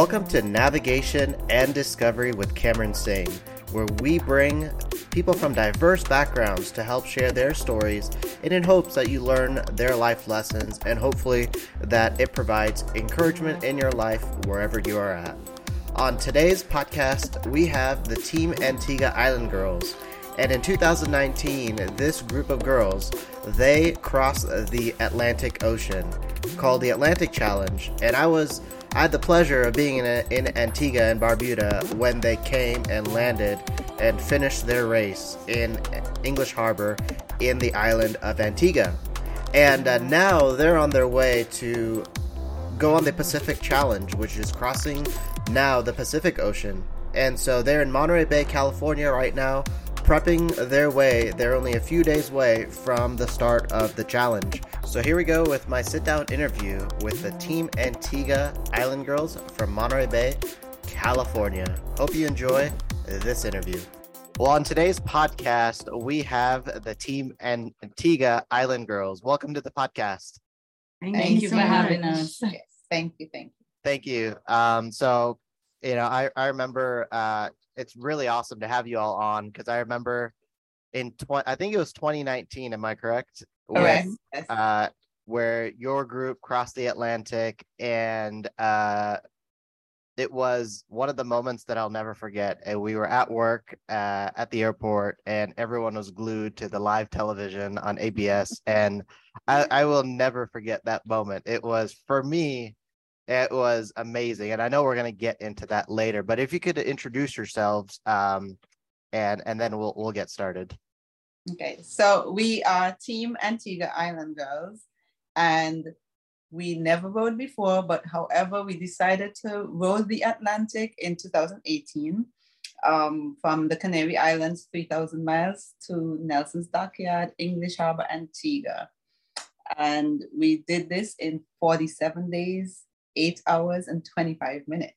Welcome to Navigation and Discovery with Cameron Singh, where we bring people from diverse backgrounds to help share their stories and in hopes that you learn their life lessons and hopefully that it provides encouragement in your life wherever you are at. On today's podcast, we have the Team Antigua Island Girls. And in 2019, this group of girls, they crossed the Atlantic Ocean called the Atlantic Challenge. And I was I had the pleasure of being in, a, in Antigua and Barbuda when they came and landed and finished their race in English Harbor in the island of Antigua. And uh, now they're on their way to go on the Pacific Challenge, which is crossing now the Pacific Ocean. And so they're in Monterey Bay, California right now, prepping their way. They're only a few days away from the start of the challenge. So here we go with my sit down interview with the Team Antigua Island Girls from Monterey Bay, California. Hope you enjoy this interview. Well, on today's podcast, we have the Team Antigua Island Girls. Welcome to the podcast. Thank, thank you, you so for much. having us. Yes, thank you, thank you. Thank you. Um, so, you know, I, I remember uh, it's really awesome to have you all on because I remember in 20, I think it was 2019. Am I correct? Correct. uh, where your group crossed the Atlantic and uh, it was one of the moments that I'll never forget. And we were at work uh, at the airport, and everyone was glued to the live television on ABS. And I, I will never forget that moment. It was for me it was amazing, and I know we're going to get into that later. But if you could introduce yourselves, um, and and then we'll we'll get started. Okay, so we are Team Antigua Island Girls, and we never rode before, but however, we decided to row the Atlantic in 2018 um, from the Canary Islands, 3,000 miles to Nelson's Dockyard, English Harbor, Antigua. And we did this in 47 days eight hours and 25 minutes.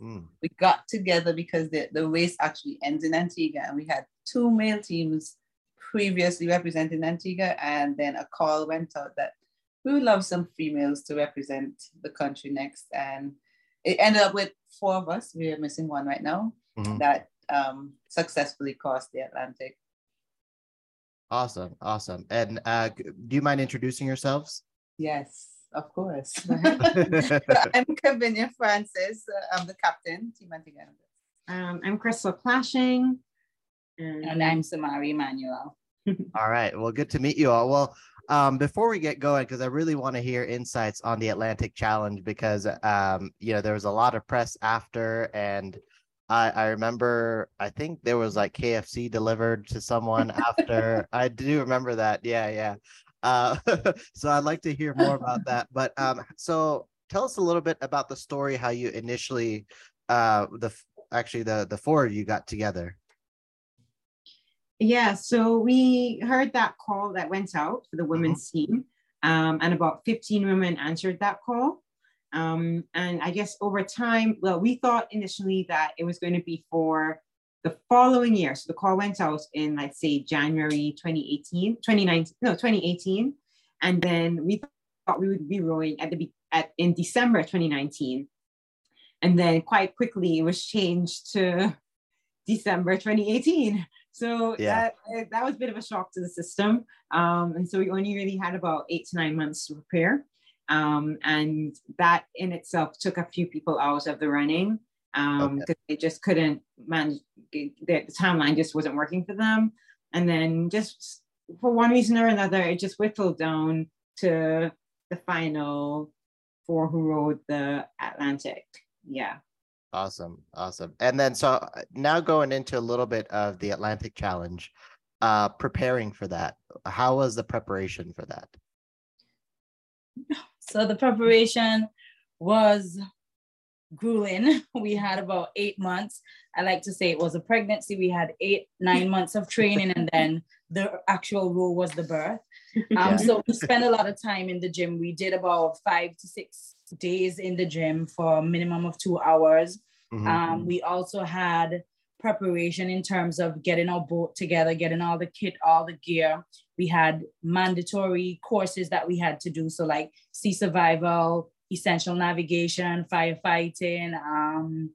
Mm. We got together because the, the race actually ends in Antigua, and we had two male teams previously representing Antigua, and then a call went out that we would love some females to represent the country next. And it ended up with four of us. We are missing one right now mm-hmm. that um, successfully crossed the Atlantic. Awesome, awesome. And uh, do you mind introducing yourselves? Yes of course. I'm Kevinia Francis. Uh, I'm the captain, Team Antigua. Um, I'm Christal Clashing. And, and I'm Samara Emmanuel. all right. Well, good to meet you all. Well, um, before we get going, because I really want to hear insights on the Atlantic Challenge, because um, you know there was a lot of press after, and I, I remember I think there was like KFC delivered to someone after. I do remember that. Yeah, yeah. Uh, so I'd like to hear more about that. But um, so tell us a little bit about the story, how you initially, uh, the actually the the four of you got together. Yeah, so we heard that call that went out for the women's mm-hmm. team, um, and about 15 women answered that call. Um, and I guess over time, well, we thought initially that it was going to be for the following year, so the call went out in, let's say, January 2018, 2019, no, 2018. And then we thought we would be rowing at the at in December 2019. And then quite quickly it was changed to December 2018. So yeah. that, that was a bit of a shock to the system. Um, and so we only really had about eight to nine months to prepare. Um, and that in itself took a few people out of the running um because okay. they just couldn't manage the, the timeline just wasn't working for them. And then just for one reason or another it just whittled down to the final four who rode the atlantic. Yeah. Awesome awesome. And then so uh, now going into a little bit of the atlantic challenge uh preparing for that how was the preparation for that? So the preparation was grueling. We had about eight months. I like to say it was a pregnancy. We had eight, nine months of training, and then the actual rule was the birth. Um, yeah. So we spent a lot of time in the gym. We did about five to six days in the gym for a minimum of two hours. Mm-hmm. Um, we also had preparation in terms of getting our boat together, getting all the kit, all the gear. We had mandatory courses that we had to do. So, like sea survival, essential navigation, firefighting, um,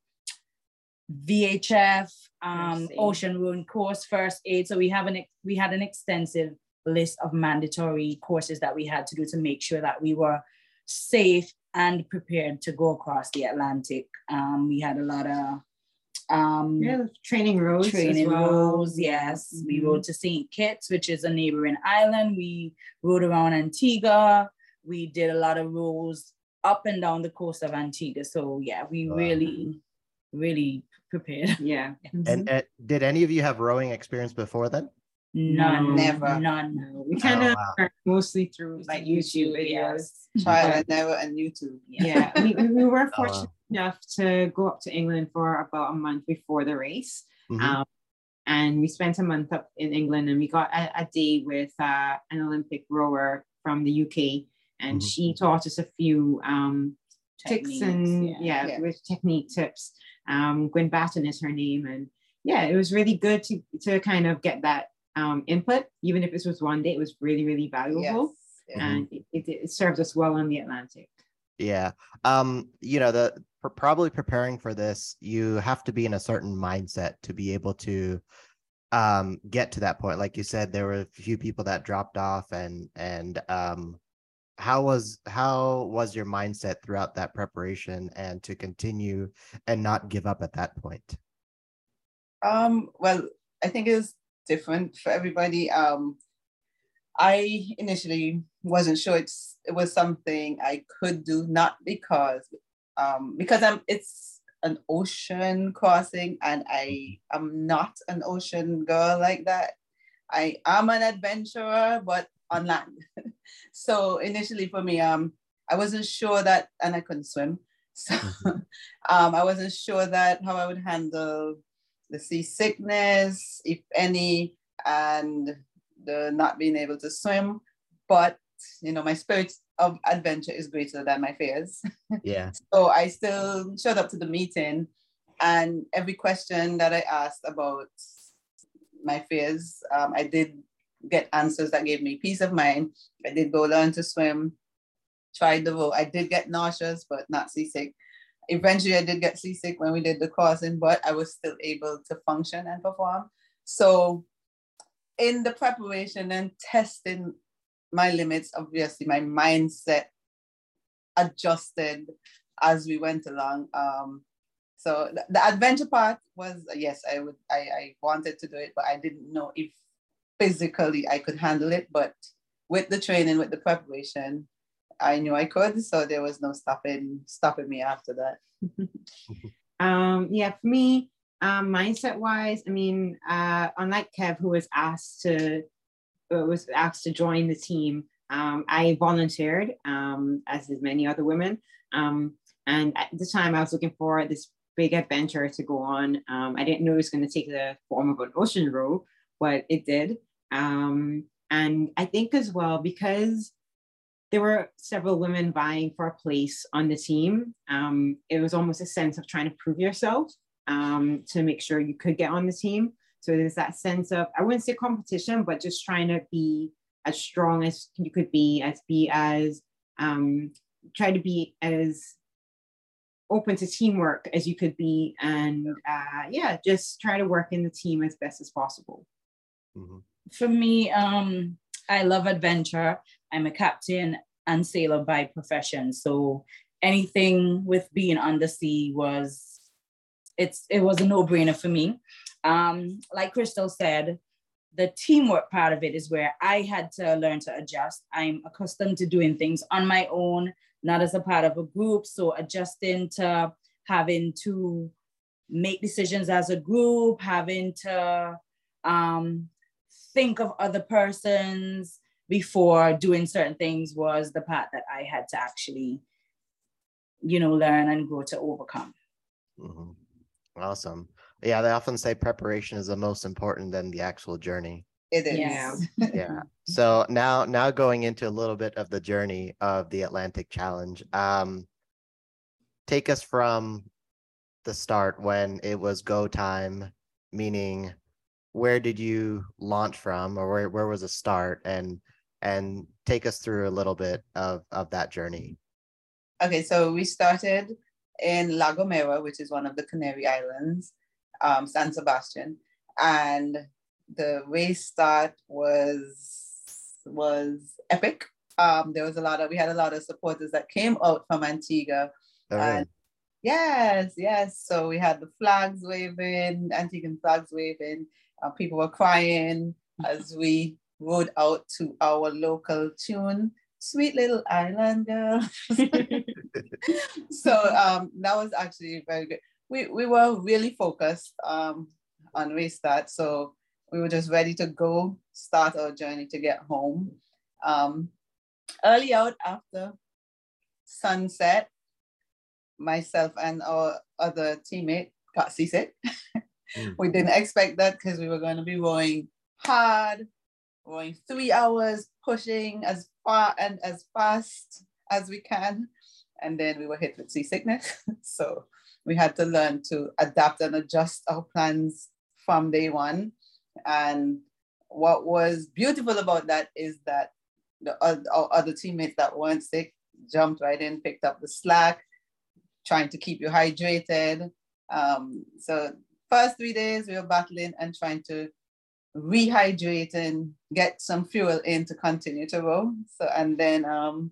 VHF, um, ocean wound course, first aid. So we have an we had an extensive list of mandatory courses that we had to do to make sure that we were safe and prepared to go across the Atlantic. Um, we had a lot of um, yeah, training roads. Training well. roads, yes. Mm-hmm. We rode to St. Kitts, which is a neighboring island. We rode around Antigua. We did a lot of rows up and down the coast of Antigua. So yeah, we wow. really, really prepared. Yeah. Mm-hmm. And uh, did any of you have rowing experience before then? None, never, none. No. We kind of oh, wow. mostly through like YouTube, videos, yes. trial and error, and YouTube. Yeah, yeah. we, we were oh, fortunate uh, enough to go up to England for about a month before the race. Mm-hmm. Um, and we spent a month up in England and we got a, a day with uh, an Olympic rower from the UK and mm-hmm. she taught us a few um, tips and yeah, yeah, yeah, with technique tips. Um, Guin Batten is her name and yeah, it was really good to to kind of get that um, input, even if this was one day, it was really, really valuable. Yes. And it, it, it, served us well on the Atlantic. Yeah. Um, you know, the probably preparing for this, you have to be in a certain mindset to be able to um get to that point. Like you said, there were a few people that dropped off and and um how was how was your mindset throughout that preparation and to continue and not give up at that point? Um, well, I think it was different for everybody. Um, I initially wasn't sure it's it was something I could do, not because um, because I'm it's an ocean crossing and I am not an ocean girl like that. I am an adventurer, but on land. so initially for me, um, I wasn't sure that, and I couldn't swim. So um, I wasn't sure that how I would handle the seasickness, if any, and the not being able to swim. But you know, my spirit of adventure is greater than my fears. Yeah. so I still showed up to the meeting, and every question that I asked about my fears, um, I did get answers that gave me peace of mind. I did go learn to swim, tried the boat. I did get nauseous, but not seasick eventually I did get seasick when we did the crossing, but I was still able to function and perform. So in the preparation and testing my limits, obviously my mindset adjusted as we went along. Um, so the, the adventure part was yes, I would I, I wanted to do it, but I didn't know if physically I could handle it. But with the training, with the preparation, I knew I could, so there was no stopping stopping me after that. um, yeah, for me, um, mindset wise, I mean, uh, unlike Kev, who was asked to was asked to join the team, um, I volunteered, um, as did many other women. Um, and at the time, I was looking for this big adventure to go on. Um, I didn't know it was going to take the form of an ocean row, but it did. Um, and I think as well because there were several women vying for a place on the team. Um, it was almost a sense of trying to prove yourself um, to make sure you could get on the team. So there's that sense of, I wouldn't say competition, but just trying to be as strong as you could be, as be as, um, try to be as open to teamwork as you could be. And uh, yeah, just try to work in the team as best as possible. Mm-hmm. For me, um, I love adventure. I'm a captain and sailor by profession. So anything with being on the sea was it's it was a no-brainer for me. Um, like Christal said, the teamwork part of it is where I had to learn to adjust. I'm accustomed to doing things on my own, not as a part of a group. So adjusting to having to make decisions as a group, having to um, think of other persons before doing certain things was the part that I had to actually, you know, learn and grow to overcome. Mm-hmm. Awesome. Yeah, they often say preparation is the most important than the actual journey. It is. Yeah. yeah. So now, now going into a little bit of the journey of the Atlantic Challenge. Um, take us from the start when it was go time, meaning where did you launch from or where, where was the start and and take us through a little bit of of that journey Okay, so we started in La Gomera, which is one of the Canary Islands, um, San Sebastian, and the race start was was epic. Um, there was a lot of we had a lot of supporters that came out from Antigua, right. and yes, yes. So we had the flags waving, Antiguan flags waving. Uh, people were crying as we rode out to our local tune, "Sweet Little Island Girl." so um, that was actually very good. We we were really focused um, on race start, so we were just ready to go start our journey to get home. Um, early out after sunset, myself and our other teammate got seasick. Mm. we didn't expect that because we were going to be rowing hard, rowing three hours, pushing as far and as fast as we can. And then we were hit with seasickness. so we had to learn to adapt and adjust our plans from day one. And what was beautiful about that is that the our other teammates that weren't sick jumped right in, picked up the slack, trying to keep you hydrated. Um, so first three days we were battling and trying to rehydrate and get some fuel in to continue to row. So and then um,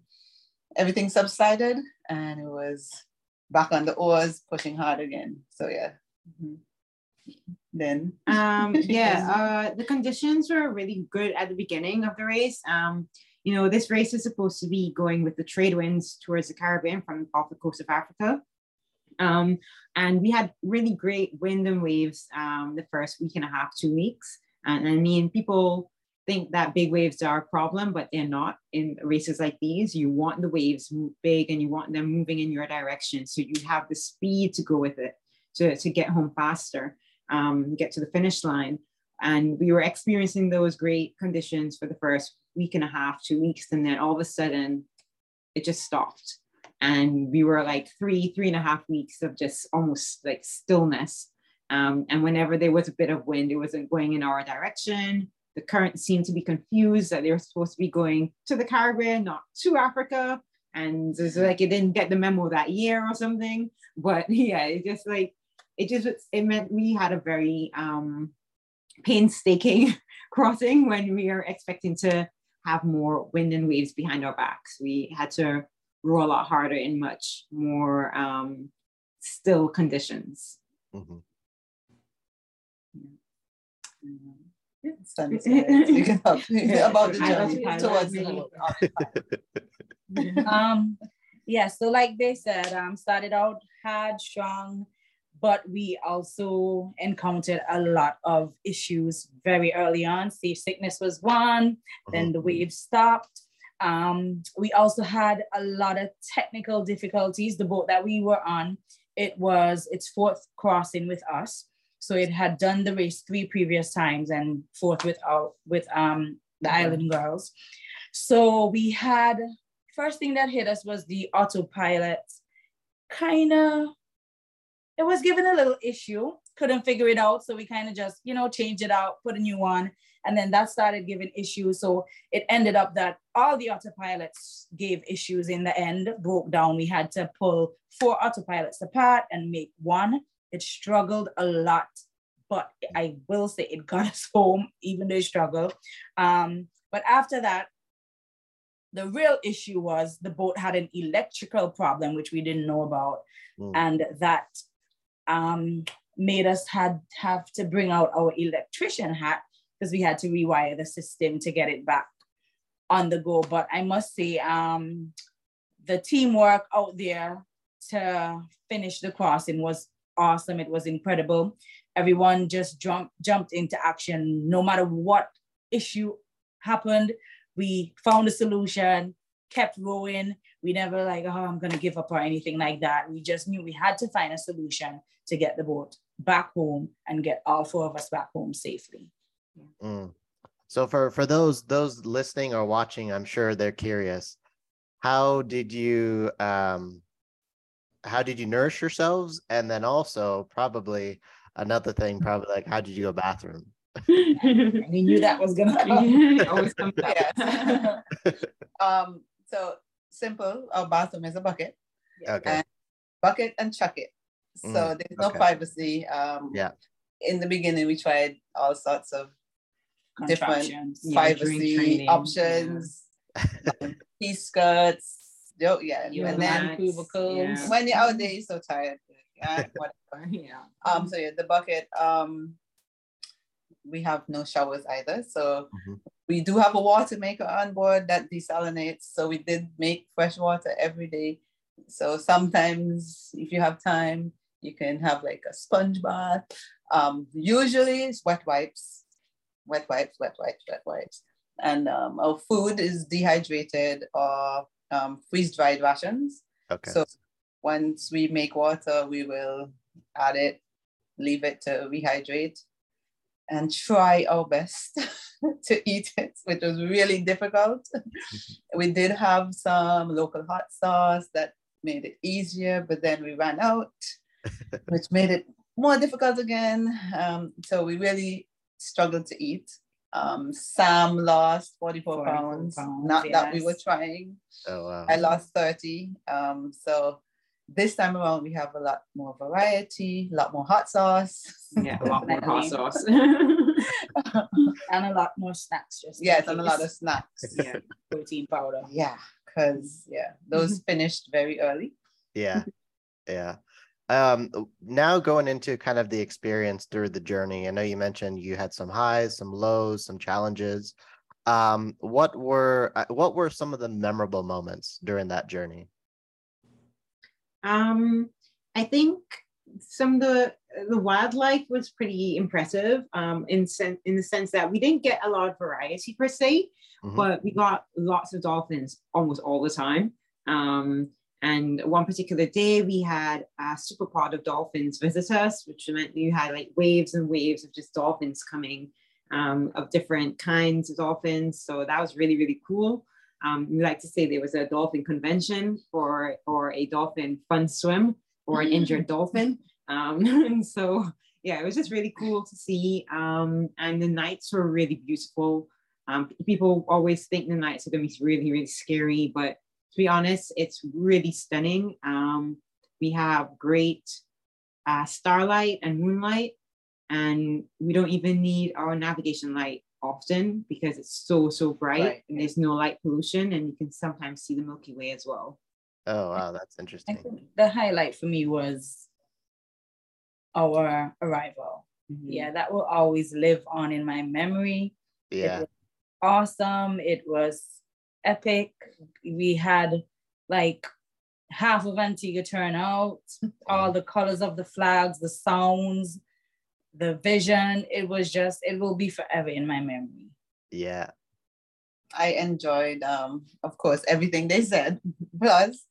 everything subsided and it was back on the oars, pushing hard again. So yeah. Mhm. Then um yeah uh the conditions were really good at the beginning of the race um you know this race is supposed to be going with the trade winds towards the caribbean from off the coast of africa um and we had really great wind and waves um the first week and a half two weeks and i mean people think that big waves are a problem but they're not in races like these you want the waves big and you want them moving in your direction so you have the speed to go with it to, to get home faster um, get to the finish line. And we were experiencing those great conditions for the first week and a half, two weeks. And then all of a sudden, it just stopped. And we were like three, three and a half weeks of just almost like stillness. Um, and whenever there was a bit of wind, it wasn't going in our direction. The current seemed to be confused that they were supposed to be going to the Caribbean, not to Africa. And it's like it didn't get the memo that year or something. But yeah, it just like it just it meant we had a very um, painstaking crossing when we are expecting to have more wind and waves behind our backs. We had to row a lot harder in much more um, still conditions. Mhm. sunset. you can about the journey towards the um yeah so like they said um started out hard strong but we also encountered a lot of issues very early on. Sea sickness was one. Then the wave stopped um we also had a lot of technical difficulties. The boat that we were on it was its fourth crossing with us. So it had done the race three previous times and fourth with our with um the island girls. So we had first thing that hit us was the autopilot. Kind of it was given a little issue couldn't figure it out. So we kind of just you know changed it out put a new one and then that started giving issues. So it ended up that all the autopilots gave issues in the end broke down. We had to pull four autopilots apart and make one. It struggled a lot but i will say it got us home even though it struggled. Um, but after that the real issue was the boat had an electrical problem which we didn't know about. Mm. and that um, made us had have to bring out our electrician hat because we had to rewire the system to get it back on the go. But i must say um, the teamwork out there to finish the crossing was awesome. It was incredible. Everyone just jumped jumped into action. No matter what issue happened we found a solution kept rowing we never like oh i'm gonna give up or anything like that. We just knew we had to find a solution to get the boat back home and get all four of us back home safely Mm. So for for those those listening or watching, I'm sure they're curious. How did you um how did you nourish yourselves? And then also probably another thing, probably like how did you go bathroom? we knew that was gonna come Always comes up. Yes. um, so simple. Our bathroom is a bucket. Okay. And bucket and chuck it. So Mm, there's no okay. privacy. Um, Yeah. In the beginning, we tried all sorts of different Yeah, privacy options, um, pea skirts. yo- Yeah, You and and then cubicles. Yeah. when you're out there, you're so tired. Yeah, whatever. yeah. Um, so yeah, the bucket. Um, we have no showers either, so Mhm. we do have a water maker on board that desalinates. So we did make fresh water every day. So sometimes, if you have time, you can have like a sponge bath. Um, usually it's wet wipes, wet wipes, wet wipes, wet wipes, and um, our food is dehydrated or um, freeze dried rations. Okay. So once we make water, we will add it, leave it to rehydrate, and try our best to eat it, which was really difficult. we did have some local hot sauce that made it easier, but then we ran out, which made it more difficult again. Um, so we really struggled to eat. Um, Sam lost 44, 44 pounds, pounds, not that we were trying. oh wow. I lost 30. Um, so this time around, we have a lot more variety, a lot more hot sauce. Yeah, a lot more hot sauce. and a lot more snacks. Just in yes, and a lot of snacks. yeah. protein powder. Yeah, because yeah, those finished very early. Yeah. Yeah. Um, now going into kind of the experience through the journey, I know you mentioned you had some highs, some lows, some challenges. Um, what were uh, what were some of the memorable moments during that journey? Um, I think some of the the wildlife was pretty impressive. Um, in sen- in the sense that we didn't get a lot of variety per se, Mhm. but we got lots of dolphins almost all the time. Um, and one particular day we had a super pod of dolphins visit us, which meant you had like waves and waves of just dolphins coming um, of different kinds of dolphins. So that was really, really cool. Um, we like to say there was a dolphin convention for, or a dolphin fun swim or an injured dolphin. Um, and so yeah, it was just really cool to see. Um, and the nights were really beautiful. Um, people always think the nights are gonna be really, really scary, but to be honest, it's really stunning. Um, we have great uh, starlight and moonlight, and we don't even need our navigation light often because it's so so bright Right. and there's no light pollution, and you can sometimes see the Milky Way as well. Oh wow, that's I interesting. think the highlight for me was our arrival. Mm-hmm. Yeah, that will always live on in my memory. Yeah. Awesome. It was epic. We had like half of Antigua turn out, all the colors of the flags, the sounds, the vision. It was just, it will be forever in my memory. Yeah. I enjoyed, um, of course, everything they said, plus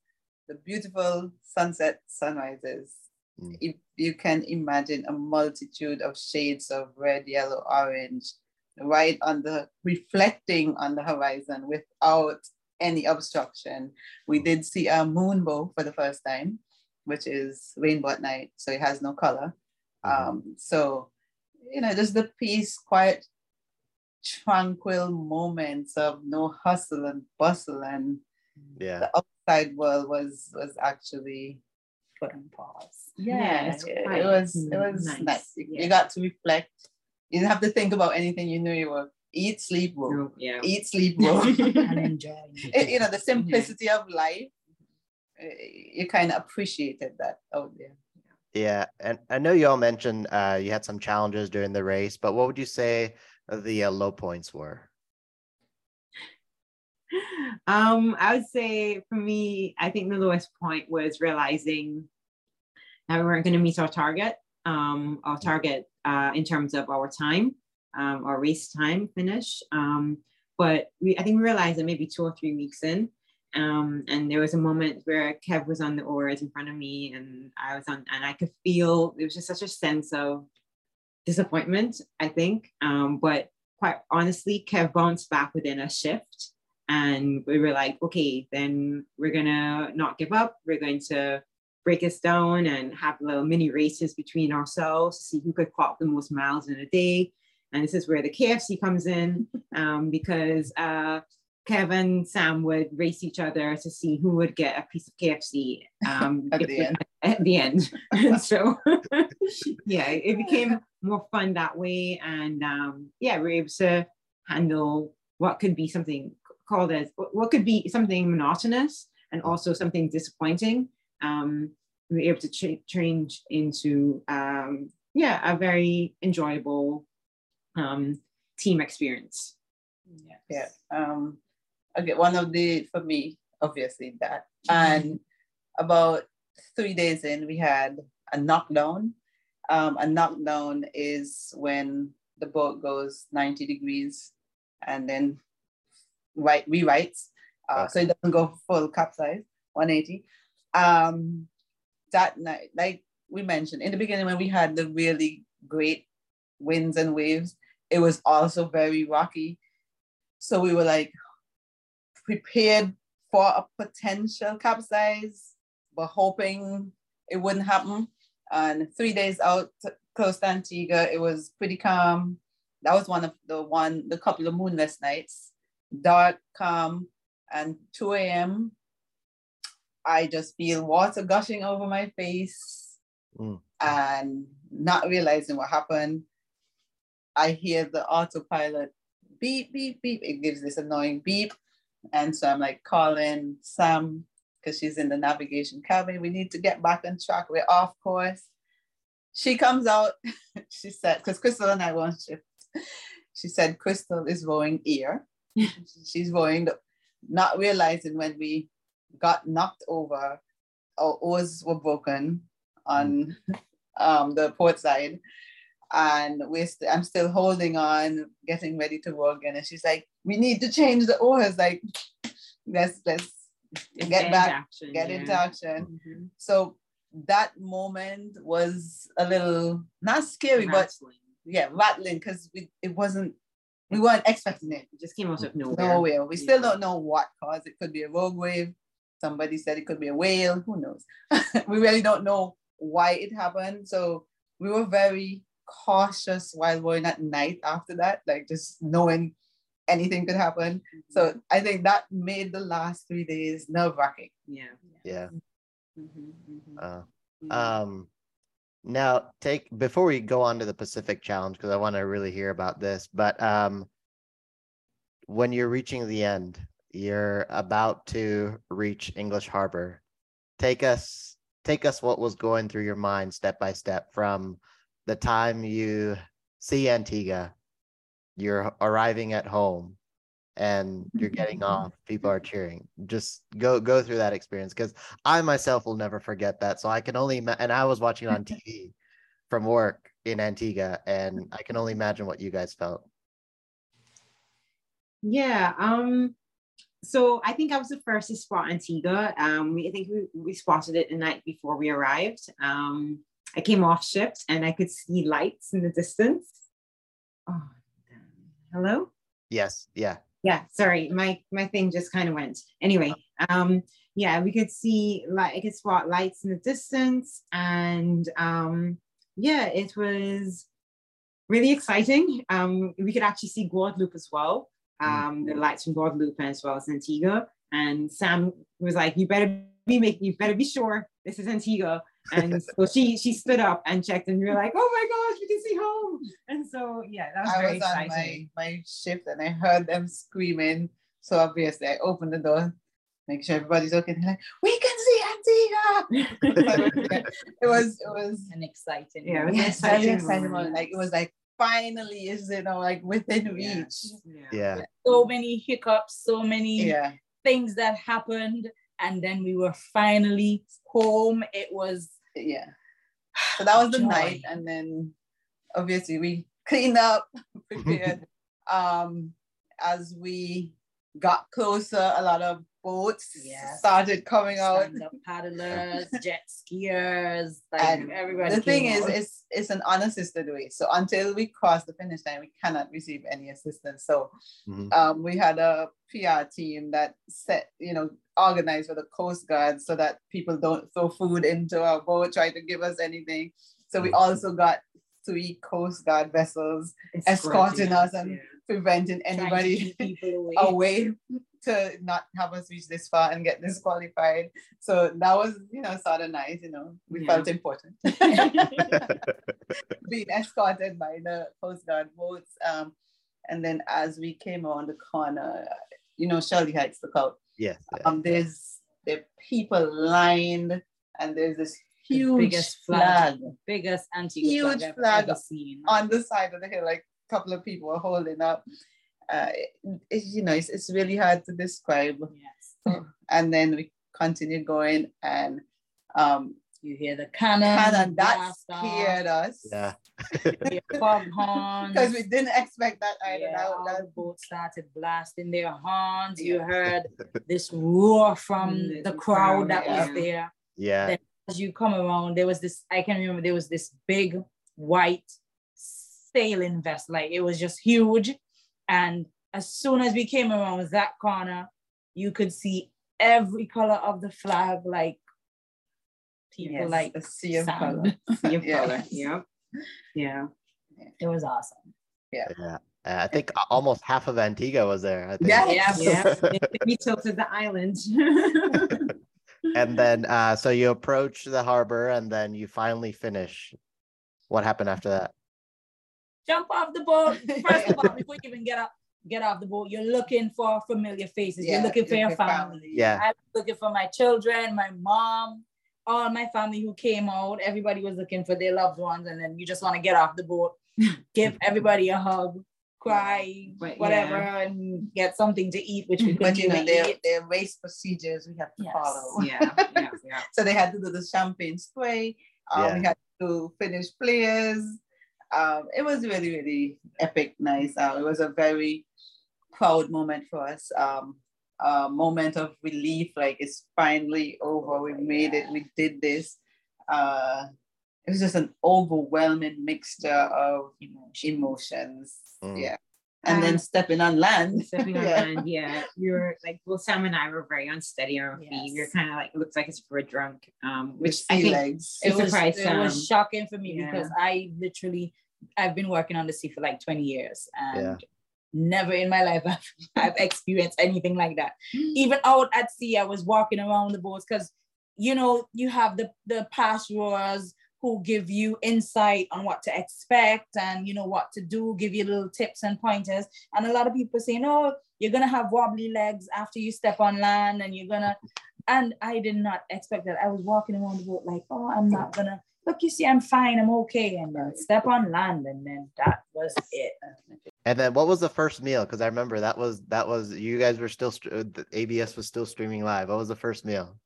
the beautiful sunset sunrises. Mm. If you can imagine a multitude of shades of red, yellow, orange, right on the reflecting on the horizon without any obstruction. We did see a moonbow for the first time, which is rainbow at night, so it has no color. Mhm. Um, so, you know, just the peace, quiet, tranquil moments of no hustle and bustle, and Yeah. the outside world was was actually Put on pause. Yeah, it's it, it was it was nice, nice. You, yeah. you got to reflect. You didn't have to think about anything. You knew you were eat, sleep, roll. No, yeah. Eat, sleep, roll. And enjoy. You know the simplicity of life. eh, You kind of appreciated that out there. Yeah. And I know you all mentioned uh, you had some challenges during the race, but what would you say the uh, low points were? um, I would say for me, I think the lowest point was realizing that we weren't going to meet our target, um, our target uh, in terms of our time, um, our race time finish. Um, but we, I think we realized that maybe two or three weeks in, um, and there was a moment where Kev was on the oars in front of me, and I was on, and I could feel there was just such a sense of disappointment. I think, um, but quite honestly, Kev bounced back within a shift and we were like, okay, then we're gonna not give up. We're going to break us down and have little mini races between ourselves to see who could clock the most miles in a day. And this is where the KFC comes in um, because uh, Kevin, Sam would race each other to see who would get a piece of KFC um, At the it- end. at the end. and so, yeah, it became more fun that way. And um, yeah, we were able to handle what could be something called as what could be something monotonous and also something disappointing. Um, we were able to ch- change into um, yeah a very enjoyable um, team experience. Yeah. Um, okay, one of the for me, obviously that. And about three days in, we had a knockdown. Um, a knockdown is when the boat goes 90 degrees and then right rewrites. Uh, So it doesn't go full capsize, 180. Um, that night, like we mentioned in the beginning when we had the really great winds and waves, it was also very rocky. So we were like prepared for a potential capsize, but hoping it wouldn't happen. And three days out close to Antigua, it was pretty calm. That was one of the one, the couple of moonless nights, dark, calm, and 2 a.m. I just feel water gushing over my face Mm. and not realizing what happened. I hear the autopilot beep, beep, beep. It gives this annoying beep. And so I'm like calling Sam because she's in the navigation cabin. We need to get back on track. We're off course. She comes out. she said, because Christal and I were on shift. She said, Christal is rowing ear. She's rowing, the, not realizing when we got knocked over, our oars were broken on um, the port side. And we're st- I'm still holding on, getting ready to row again. And she's like, we need to change the oars. Like, let's let's get back, action. get into action. Mhm. So that moment was a little not scary, but yeah, rattling because we it wasn't we weren't expecting it. It just came out of nowhere. Nowhere. We still don't know what caused it. Could be a rogue wave. Somebody said it could be a whale. Who knows? we really don't know why it happened. So we were very cautious while going at night after that, like just knowing anything could happen. So I think that made the last three days nerve wracking. yeah. Yeah. Mhm, mhm. Uh, Yeah. Um, now take before we go on to the Pacific Challenge because I want to really hear about this. But um, when you're reaching the end, you're about to reach English Harbor. Take us, take us. What was going through your mind step by step from the time you see Antigua, you're arriving at home, and you're getting off. People are cheering. Just go go through that experience because I myself will never forget that. So I can only and I was watching on TV from work in Antigua, and I can only imagine what you guys felt. Yeah. Um. So I think I was the first to spot Antigua. Um. We, I think we, we spotted it the night before we arrived. Um. I came off shift and I could see lights in the distance. Oh. Hello. Yes, yeah, yeah sorry my my thing just kind of went anyway um yeah we could see like i could spot lights in the distance and um yeah it was really exciting um we could actually see guadeloupe as well um the lights from guadeloupe as well as antigua and sam was like you better be making you better be sure this is antigua and so she she stood up and checked and we were like oh my gosh we can see home and so yeah that was I very was on my, my shift and I heard them screaming. So obviously I opened the door, make sure everybody's okay. They're like, we can see Antigua. it was it was and exciting. Yeah, it was yes, exciting very exciting moment. Like it was like finally is you know like within Yeah. reach. yeah, So many hiccups, so many Yeah. things that happened, and then we were finally home. It was Yeah. So that was the Joy. night. And then obviously we cleaned up, prepared. um as we got closer, a lot of boats Yes. started coming out. stand-up paddlers, jet skiers, like And everybody. the thing came is, it's it's an unassisted race. So until we cross the finish line, we cannot receive any assistance. So Mhm. um, we had a PR team that set, you know, organized for the Coast Guard so that people don't throw food into our boat, try to give us anything. So we Mhm. also got three Coast Guard vessels Escorting us and preventing anybody keep people away. away to not have us reach this far and get disqualified. So that was, you know, sort of nice, you know, we Yeah. felt important. Being escorted by the Coast Guard boats. Um, and then as we came around the corner, you know, Shirley Heights look out. yes. Um, there's the people lined and there's this The huge biggest flag flag, biggest Antigua Huge flag I've flag ever seen. on the side of the hill, like a couple of people were holding up. Uh, it- it's, you know, it's, it's really hard to describe. Yes. And then we continued going and um, You hear the cannon, Cannon, that blast off, scared us. Yeah. you hear foghorns. Because we didn't expect that either. yeah, That- all that- the boats started blasting their horns. You heard this roar from Mm, the the crowd that crowd, was there. Yeah. Then as you come around, there was this, I can remember there was this big white sailing vessel. Like it was just huge. And as soon as we came around that corner, you could see every color of the flag, like people yes, like a sea of sand. color. Sea of Yeah. color. Yep. Yeah. It was awesome. Yeah. Uh, I think almost half of Antigua was there. I think. Yeah. Yeah. we tilted the island. and then uh so you approach the harbor and then you finally finish. What happened after that? Jump off the boat. First of all, before you even get up, get off the boat, you're looking for familiar faces. you're Yeah, looking for your family. family. Yeah. I was looking for my children, my mom, all my family who came out. Everybody was looking for their loved ones, and then you just want to get off the boat, give everybody a hug, cry, But, whatever, yeah. and get something to eat, which we couldn't But you know, their, eat. their race procedures we have to Yes. follow. yeah. Yeah. Yeah. So they had to do the champagne spray. Um, Yeah. We had to finish players. Um, it was really, really epic, nice. Uh, it was a very proud moment for us. Um, a moment of relief, like it's finally over. We made it. We did this. Uh, it was just an overwhelming mixture of emotions. Mm. Yeah. And then stepping on land. Stepping on Yeah. land, yeah. You're like, well, Sam and I were very unsteady on our feet. Yes. You're kind of like, it looks like it's for a drunk, um, which I think legs. It it was, surprised it was shocking for me Yeah. because I literally I've been working on the sea for like 20 years and Yeah. never in my life have I've experienced anything like that. Even out at sea, I was walking around the boats because you know you have the the past rowers who give you insight on what to expect and you know what to do, give you little tips and pointers. And a lot of people saying, "Oh, you're gonna have wobbly legs after you step on land, and you're gonna." And I did not expect that. I was walking around the boat like, "Oh, I'm not gonna." Look, you see, I'm fine, I'm okay, and then step on land, and then that was it. And then what was the first meal? Because I remember that was that was you guys were still uh, the ABS was still streaming live. What was the first meal?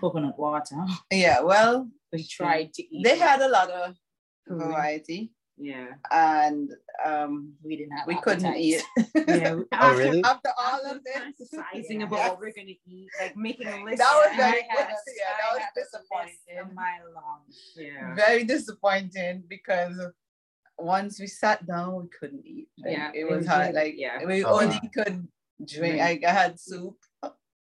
Coconut water. Yeah, well, We tried to eat. they had a lot of variety Yeah. and um, we didn't have we couldn't eat. Yeah. Oh, after- really? After all after of this, fantasizing Yeah. about Yes. what we're gonna eat, like making a list. That was very I had- good. Yeah, that I was had a list disappointing. My mile long. yeah. very disappointing because once we sat down, we couldn't eat. Like, Yeah, it it was was hard. Like yeah. we Oh, only wow. could drink. Drink. I, I had soup,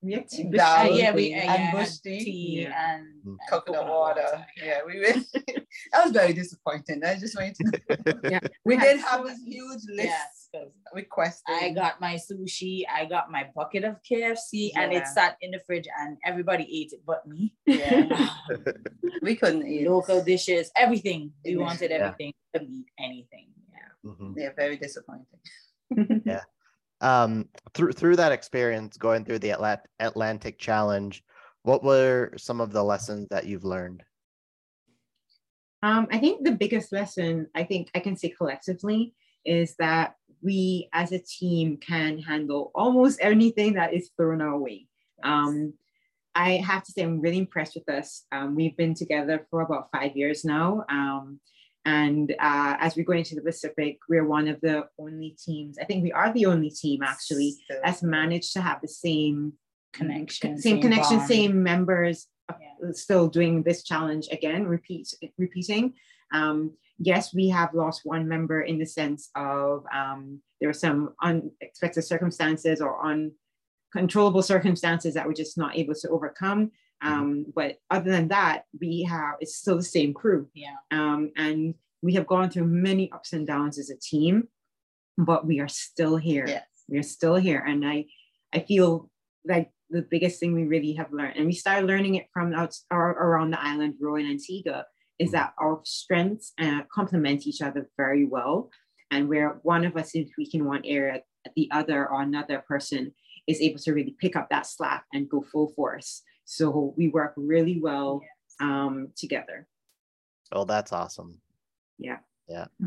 We had tea. Dal. Yeah, we and uh, yeah, had bush tea. tea Yeah. and, Mm. and coconut water. Yeah, we really, that was very disappointing. I just went. Yeah. We had did so have this many- huge list Yes, 'cause requested. I got my sushi, I got my bucket of KFC, and it sat in the fridge, and everybody ate it but me. Yeah, we couldn't eat. Local dishes, everything. We wanted everything. Couldn't eat anything. Yeah. Mhm. Yeah, very disappointing. Um, through through that experience, going through the Atla- Atlantic Challenge, what were some of the lessons that you've learned? Um, I think the biggest lesson I think I can say collectively is that we as a team can handle almost anything that is thrown our way. Um, I have to say I'm really impressed with us. Um, we've been together for about five years now. Um, and uh, as we go into the Pacific, we're one of the only teams, I think we are the only team actually So- that's managed to have the same Connection. same, connection, bond. same members uh, Yeah. still doing this challenge again, repeat, repeating. Um, yes, we have lost one member in the sense of um, there were some unexpected circumstances or uncontrollable circumstances that we're just not able to overcome. Um, but other than that, we have it's still the same crew. Yeah. Um, and we have gone through many ups and downs as a team. but we are still here. Yes. We're still here. And I, I feel like the biggest thing we really have learned, and we started learning it from out or around the island, Roa and Antigua, is that our strengths uh, complement each other very well. And where one of us is weak in one area, the other or another person is able to really pick up that slack and go full force. So we work really well um, together. Oh, that's awesome. Yeah. Yeah.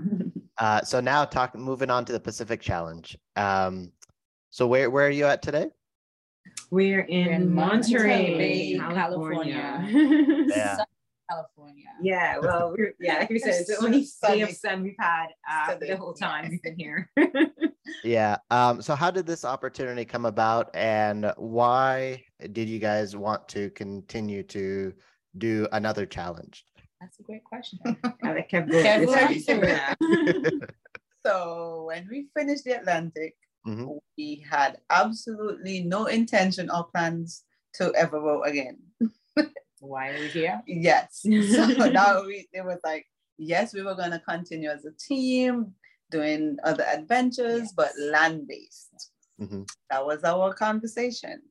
Uh, so now talk moving on to the Pacific Challenge. Um, so where where are you at today? We're in, We're in Monterey, Monterey, California. Yeah. California. yeah, well, we're, yeah, like we said, it's the only sunny. day of sun we've had uh, Sunny, the whole time yes. we've been here. Yeah. Um, so how did this opportunity come about and why did you guys want to continue to do another challenge? That's a great question. I kept going. Kept this going. way. So when we finished the Atlantic, Mhm. we had absolutely no intention or plans to ever row again. Why are we here? Yes. So now we it was like, yes, we were gonna continue as a team doing other adventures, but land-based. Mhm. That was our conversation.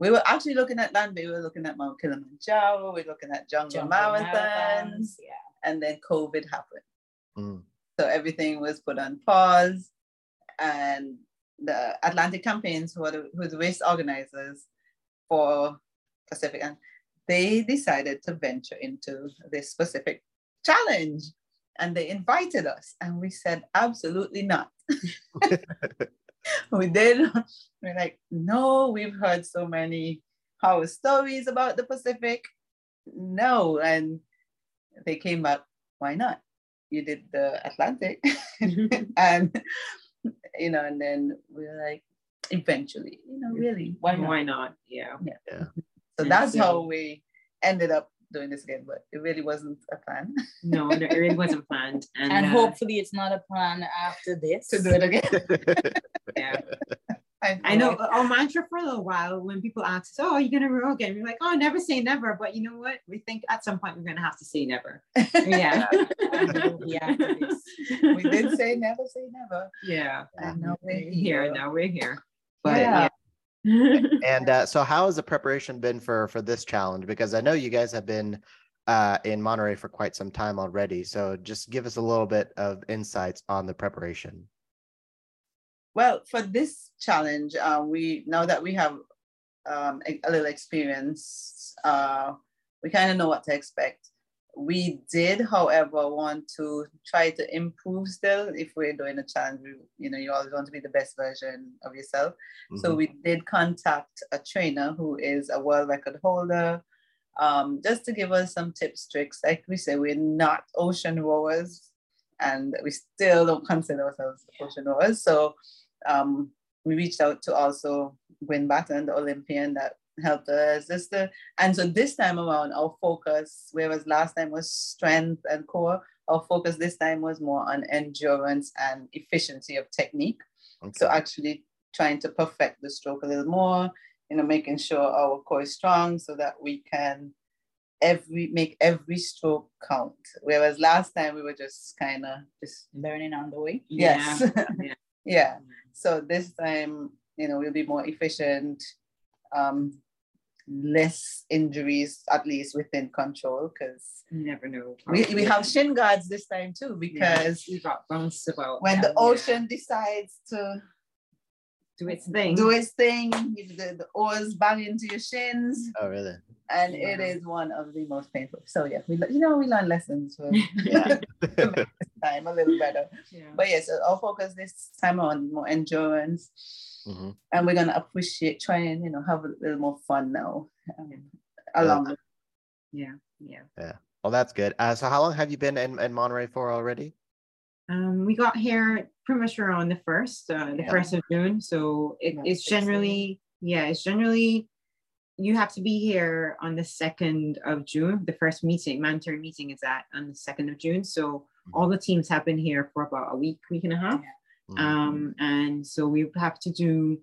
We were actually looking at land, we were looking at Mount Kilimanjaro, we were looking at jungle, Jungle marathons, Yeah. and then COVID happened. Mm. So everything was put on pause. And the Atlantic campaigns, who are the, who are the race organizers for Pacific, and they decided to venture into this specific challenge. And they invited us, and we said, absolutely not. we did. We're like, no, we've heard so many horror stories about the Pacific. No. And they came back, why not? You did the Atlantic. and, you know, and then we're like, eventually, you know, really, why not? Why not? Yeah. yeah. So that's so- how we ended up doing this again, but it really wasn't a plan No, no, it really wasn't planned. And, And uh, hopefully it's not a plan after this. to do it again. yeah. I know our mantra for a little while when people ask us, "Oh, are you gonna row again?" We're like, "Oh, never say never." But you know what? We think at some point we're gonna have to say never. Yeah. Yeah, we did say never say never. Yeah. And now we're We're here. here. Now we're here. But Yeah. And uh, so how has the preparation been for for this challenge? Because I know you guys have been uh, in Monterey for quite some time already. So just give us a little bit of insights on the preparation. Well, for this challenge, uh, we now that we have um, a, a little experience, uh, we kind of know what to expect. We did, however, want to try to improve still. If we're doing a challenge, we- you know, you always want to be the best version of yourself. So Mhm. we did contact a trainer who is a world record holder, um, just to give us some tips, tricks. Like we say, we're not ocean rowers, and we still don't consider ourselves ocean rowers. So um, we reached out to also Guin Batten, the Olympian that helped us. Just to, and so this time around, our focus, whereas last time was strength and core, our focus this time was more on endurance and efficiency of technique. So actually trying to perfect the stroke a little more, you know, making sure our core is strong so that we can every make every stroke count. Whereas last time we were just kind of just Learning on the way. yes. Yeah. yeah. So this time, you know, we'll be more efficient, um, less injuries, at least within control, because You never know. we, we have shin guards this time too, because we got bounced about when the Yeah. ocean decides to do its thing. do its thing. if The, the oars bang into your shins, Oh, really? and it Yeah. is one of the most painful. So yeah, we you know we learn lessons for Yeah. time a little better. Yeah. But yes, our focus this time on more endurance, Mhm. and we're gonna appreciate try and you know have a little more fun now um, along. the- Yeah. Yeah. Well, that's good. Uh, so how long have you been in, in Monterey for already? Um, we got here pretty much around the first, uh, the Yeah. first of June. So it, About it's six weeks. generally, yeah, it's generally you have to be here on the second of June. The first meeting, mandatory meeting, is at on the second of June. So all the teams have been here for about a week, week and a half. Mhm. Um, and so we have to do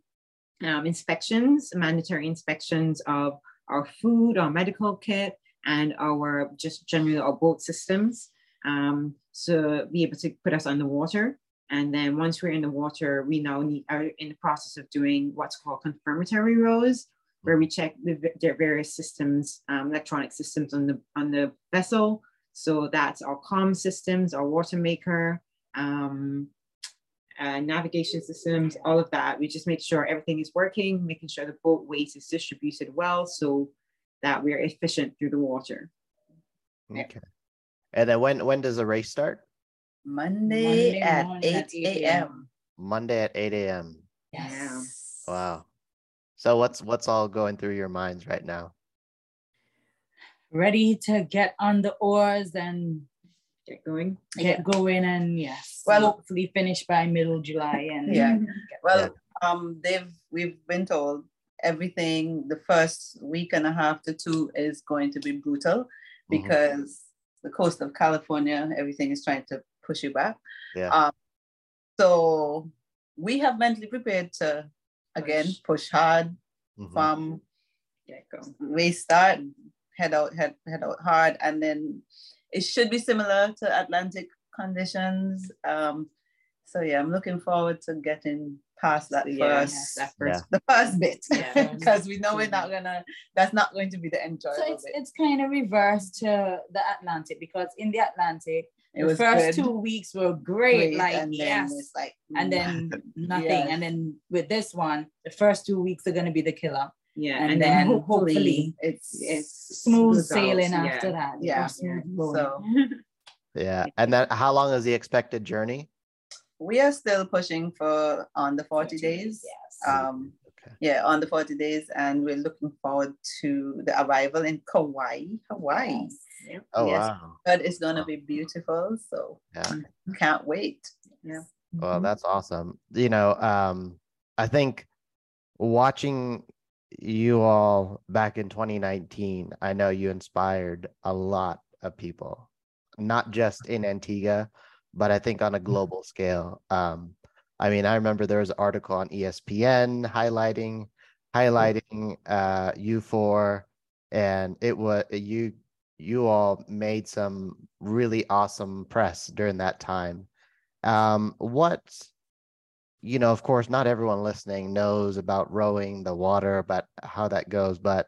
um, inspections, mandatory inspections of our food, our medical kit, and our just generally our boat systems um, to be able to put us on the water. And then once we're in the water, we now need, are in the process of doing what's called confirmatory rows, where we check the, the various systems, um, electronic systems on the on the vessel. So that's our comm systems, our water maker, um, uh, navigation systems, all of that. We just make sure everything is working, making sure the boat weight is distributed well so that we're efficient through the water. Okay. And then when when does the race start? Monday, Monday at 8 at 8 a.m. Monday at 8 a.m. Yes. Wow. So what's what's all going through your minds right now? Ready to get on the oars and Get going. get going and yes, Well- hopefully finish by middle July and Yeah. get- Well, um, they've we've been told everything the first week and a half to two is going to be brutal Mhm. because the coast of California, everything is trying to push you back. Yeah. Um, so we have mentally prepared to again Push. push hard Mhm. from Get go. we start head out head head out hard and then it should be similar to atlantic conditions. Um so yeah i'm looking forward to getting past that Yeah, first that first the first bit. Yeah. because we know we're not gonna that's not going to be the enjoyable So it's bit it's kind of reversed to the Atlantic because in the Atlantic, it the was first good, two weeks were great, like and then yes, it's like and then nothing, Yes. and then with this one, the first two weeks are gonna be the killer, Yeah. and, And, then, then hopefully, hopefully it's it's smooth smooth out, sailing yeah. after that. Yeah. Yeah. so Yeah. And then how long is the expected journey? we are still pushing for on the 40 days Yes. um Okay. yeah on the 40 days and we're looking forward to the arrival in kauai hawaii Yes. Oh Yes. wow. but it's gonna be beautiful so Yeah. can't wait yeah. Well, Mhm. that's awesome. You know, um, I think watching you all back in 2019, I know you inspired a lot of people, not just in Antigua, but I think on a global scale. Um, I mean, I remember there was an article on ESPN highlighting highlighting uh, you four, and it was you you all made some really awesome press during that time. Um what you know of course not everyone listening knows about rowing the water about how that goes. But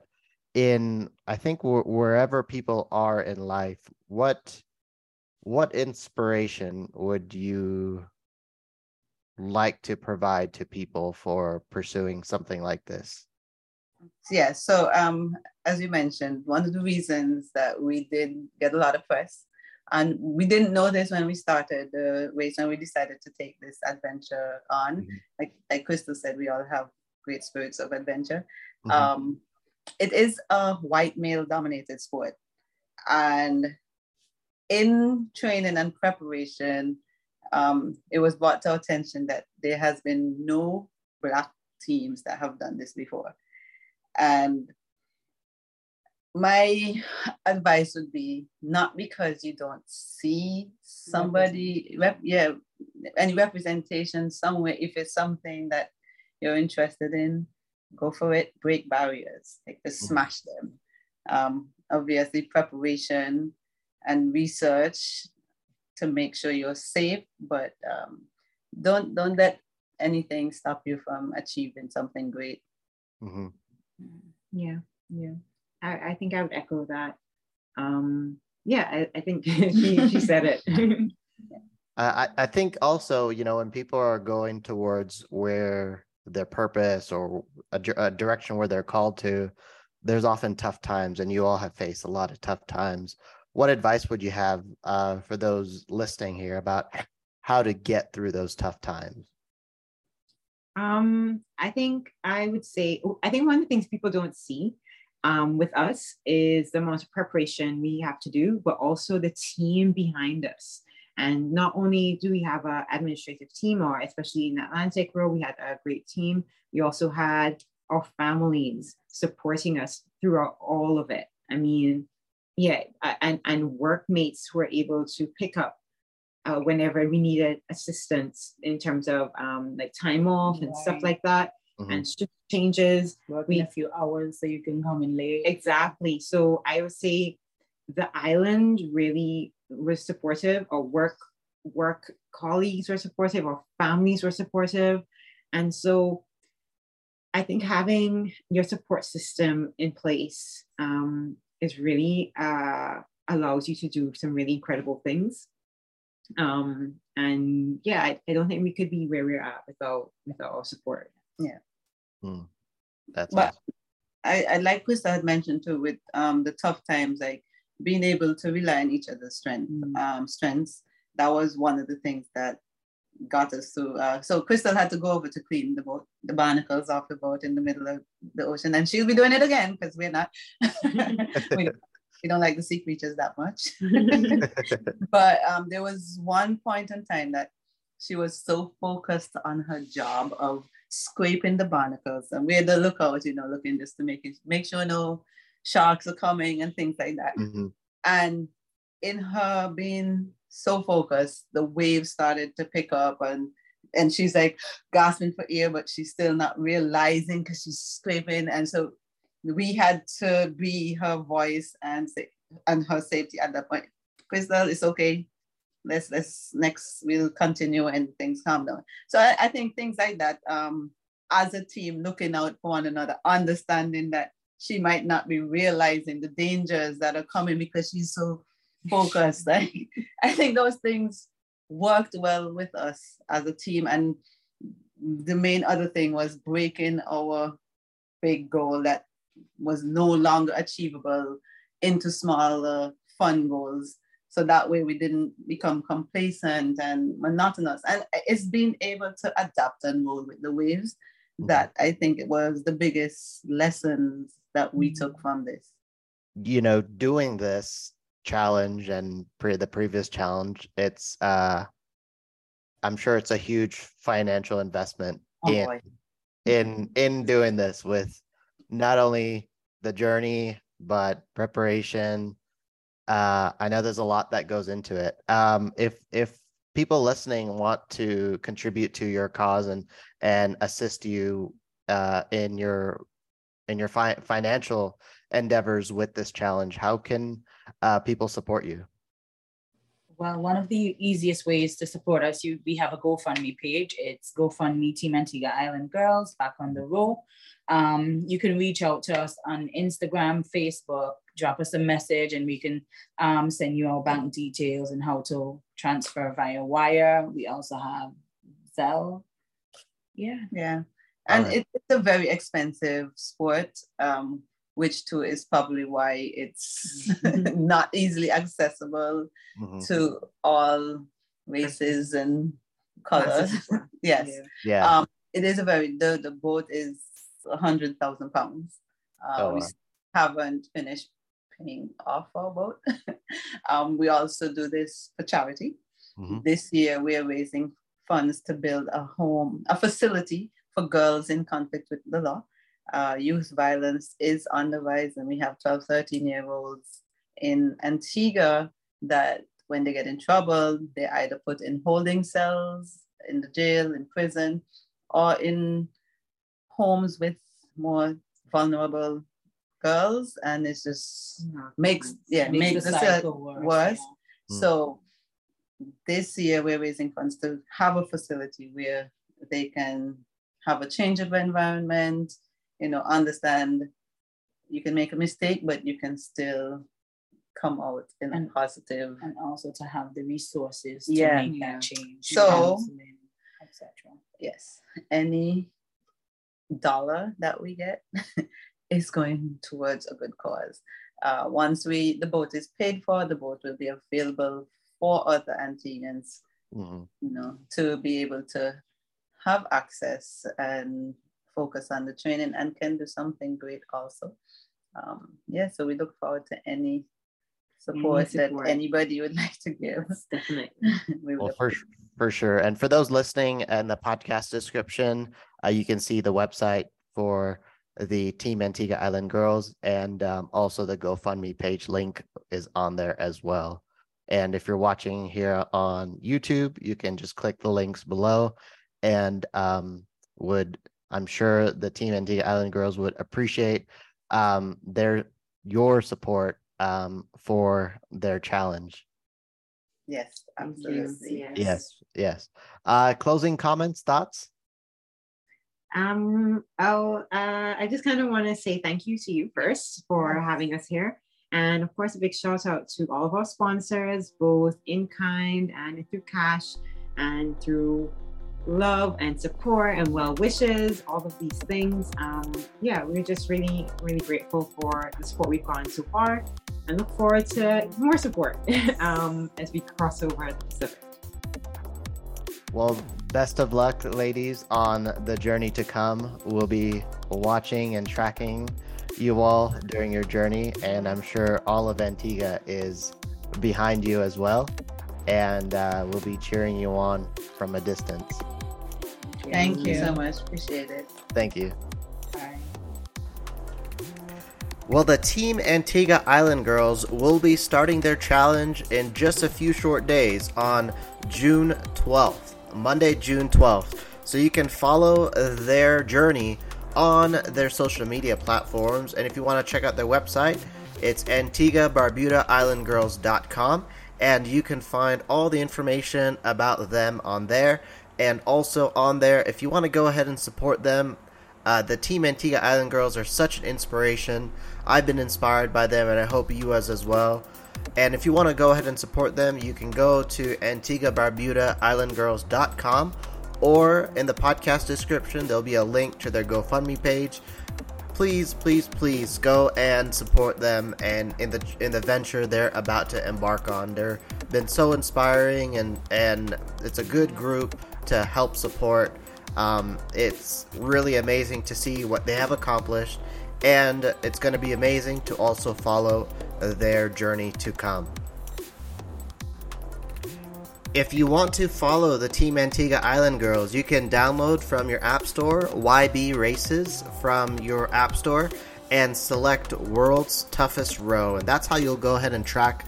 in i think wh- wherever people are in life what what inspiration would you like to provide to people for pursuing something like this? Yeah so um as you mentioned one of the reasons that we did get a lot of press and we didn't know this when we started the race and we decided to take this adventure on Mhm. like like Christal said we all have great spirits of adventure Mhm. um it is a white male dominated sport and in training and preparation um, it was brought to our attention that there has been no black teams that have done this before and my advice would be not because you don't see somebody rep, yeah any representation somewhere if it's something that you're interested in go for it break barriers like to smash them um, obviously preparation and research to make sure you're safe but um, don't don't let anything stop you from achieving something great Mhm. Yeah, yeah. I, I think I would echo that. Um, yeah, I, I think she, she said it. I, I think also, you know, when people are going towards where their purpose or a, a direction where they're called to, there's often tough times, and you all have faced a lot of tough times. What advice would you have uh, for those listening here about how to get through those tough times? Um, I think I would say, I think one of the things people don't see um, with us is the amount of preparation we have to do, but also the team behind us. And not only do we have an administrative team, or especially in the Atlantic Row, we had a great team. We also had our families supporting us throughout all of it. I mean, yeah, and and workmates who were able to pick up uh, whenever we needed assistance in terms of um, like time off and stuff like that, Mhm. and shift changes. Working We- a few hours so you can come in late. Exactly. So I would say the island really was supportive. Our work work colleagues were supportive, our families were supportive. And so I think having your support system in place um, is really uh, allows you to do some really incredible things. Um, and yeah, I, I, don't think we could be where we're at without without our support. Yeah. Hmm. That's but awesome. I, I like Christal had mentioned too with um, the tough times, like being able to rely on each other's strength, mm. um, strengths. That was one of the things that got us through. Uh, so Christal had to go over to clean the boat, the barnacles off the boat in the middle of the ocean, and she'll be doing it again because we're not. we, don't, we, don't like the sea creatures that much. but um, there was one point in time that she was so focused on her job of scraping the barnacles, and we're the lookout, you know, looking just to make it make sure no sharks are coming and things like that. Mm-hmm. And in her being so focused, the waves started to pick up and and she's like gasping for air, but she's still not realizing because she's scraping. And so we had to be her voice and say and her safety at that point. Christal, it's okay. Let's let's next we'll continue and things calm down. So I, I think things like that, um, as a team looking out for one another, understanding that she might not be realizing the dangers that are coming because she's so focused. Like I think those things worked well with us as a team. And the main other thing was breaking our big goal that was no longer achievable into smaller fun goals. So that way we didn't become complacent and monotonous. And it's being able to adapt and roll with the waves mm-hmm. that I think it was the biggest lessons that we took mm-hmm. from this? You know, doing this challenge and pre- the previous challenge, it's uh I'm sure it's a huge financial investment oh, in boy. in in doing this with not only the journey but preparation. Uh, I know there's a lot that goes into it. Um, if if people listening want to contribute to your cause and and assist you uh, in your in your fi- financial endeavors with this challenge, how can uh, people support you? Well, one of the easiest ways to support us, you we have a GoFundMe page. It's GoFundMe Team Antigua Island Girls back on the row. Um, you can reach out to us on Instagram, Facebook, drop us a message, and we can um, send you our bank details and how to transfer via wire. We also have Zelle. Yeah. Yeah and right. it's a very expensive sport um, which too is probably why it's not easily accessible mm-hmm. to all races and colors yes yeah um, it is a very the, the boat is a hundred thousand pounds uh, oh, we haven't finished paying off our boat um, we also do this for charity mm-hmm. this year we are raising funds to build a home a facility for girls in conflict with the law. Uh, youth violence is on the rise, and we have 12, 13 year olds in Antigua that when they get in trouble, they either put in holding cells in the jail, in prison, or in homes with more vulnerable girls, and it just makes yeah makes, makes the cycle worse. worse. Yeah. So hmm. this year we're raising funds to have a facility where they can have a change of environment, you know, understand you can make a mistake, but you can still come out in and, a positive. And also to have the resources to yeah. make that change. So, etc. Yes, any dollar that we get is going towards a good cause. Uh, once we the boat is paid for, the boat will be available for other Antiguans, mm-hmm. you know, to be able to have access and focus on the training and can do something great also. Um, yeah, so we look forward to any support, any support. that anybody would like to give. Yes, definitely. we well, for, for sure. And for those listening and the podcast description, uh, you can see the website for the Team Antigua Island Girls and um, also the GoFundMe page link is on there as well. And if you're watching here on YouTube, you can just click the links below and um, would I'm sure the team Antigua Island Girls would appreciate um, their your support um, for their challenge. Yes, absolutely. Yes. Yes, yes. Uh, closing comments, thoughts? Um, I'll, uh, I just kind of want to say thank you to you first for having us here. And of course, a big shout out to all of our sponsors, both in kind and through cash and through love and support and well wishes, all of these things. Um, yeah, we're just really, really grateful for the support we've gotten so far and look forward to more support um, as we cross over the Pacific. Well, best of luck, ladies, on the journey to come. We'll be watching and tracking you all during your journey, and I'm sure all of Antigua is behind you as well. And uh, we'll be cheering you on from a distance. Thank you so much. Appreciate it. Thank you. Bye. Well, the Team Antigua Island Girls will be starting their challenge in just a few short days on June 12th, Monday, June 12th. So you can follow their journey on their social media platforms. And if you want to check out their website, it's AntiguaBarbudaIslandGirls.com. And you can find all the information about them on there. And also on there, if you want to go ahead and support them, uh, the Team Antigua Island Girls are such an inspiration. I've been inspired by them, and I hope you as as well. And if you want to go ahead and support them, you can go to AntiguaBarbudaIslandGirls.com or in the podcast description, there'll be a link to their GoFundMe page. Please, please, please go and support them and in the in the venture they're about to embark on. They've been so inspiring and and it's a good group to help support. Um, it's really amazing to see what they have accomplished, and it's going to be amazing to also follow their journey to come. If you want to follow the Team Antigua Island Girls, you can download from your App Store YB Races from your App Store and select World's Toughest Row. And that's how you'll go ahead and track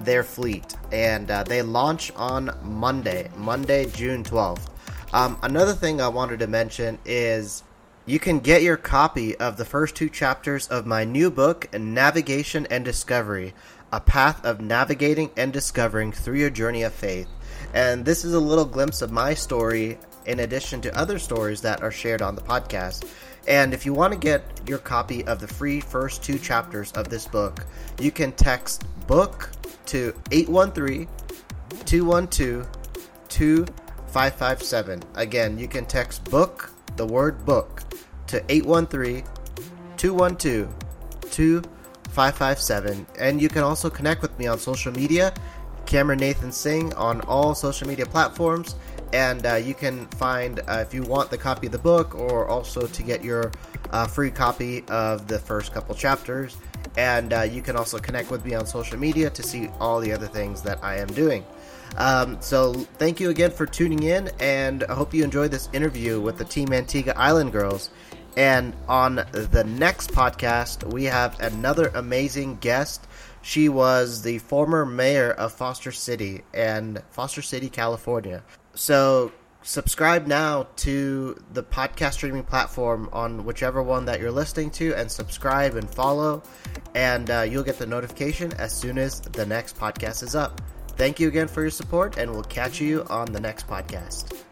their fleet. And uh, they launch on Monday, Monday, June 12th. Um, another thing I wanted to mention is you can get your copy of the first two chapters of my new book, Navigation and Discovery A Path of Navigating and Discovering Through Your Journey of Faith. And this is a little glimpse of my story in addition to other stories that are shared on the podcast. And if you want to get your copy of the free first two chapters of this book, you can text book to 813 212 2557. Again, you can text book, the word book, to 813 212 2557. And you can also connect with me on social media, Cameron Nathan Singh, on all social media platforms. And uh, you can find, uh, if you want the copy of the book, or also to get your uh, free copy of the first couple chapters. And uh, you can also connect with me on social media to see all the other things that I am doing. Um, so thank you again for tuning in, and I hope you enjoyed this interview with the Team Antigua Island Girls. And on the next podcast, we have another amazing guest. She was the former mayor of Foster City and Foster City, California. So subscribe now to the podcast streaming platform on whichever one that you're listening to and subscribe and follow and uh, you'll get the notification as soon as the next podcast is up thank you again for your support and we'll catch you on the next podcast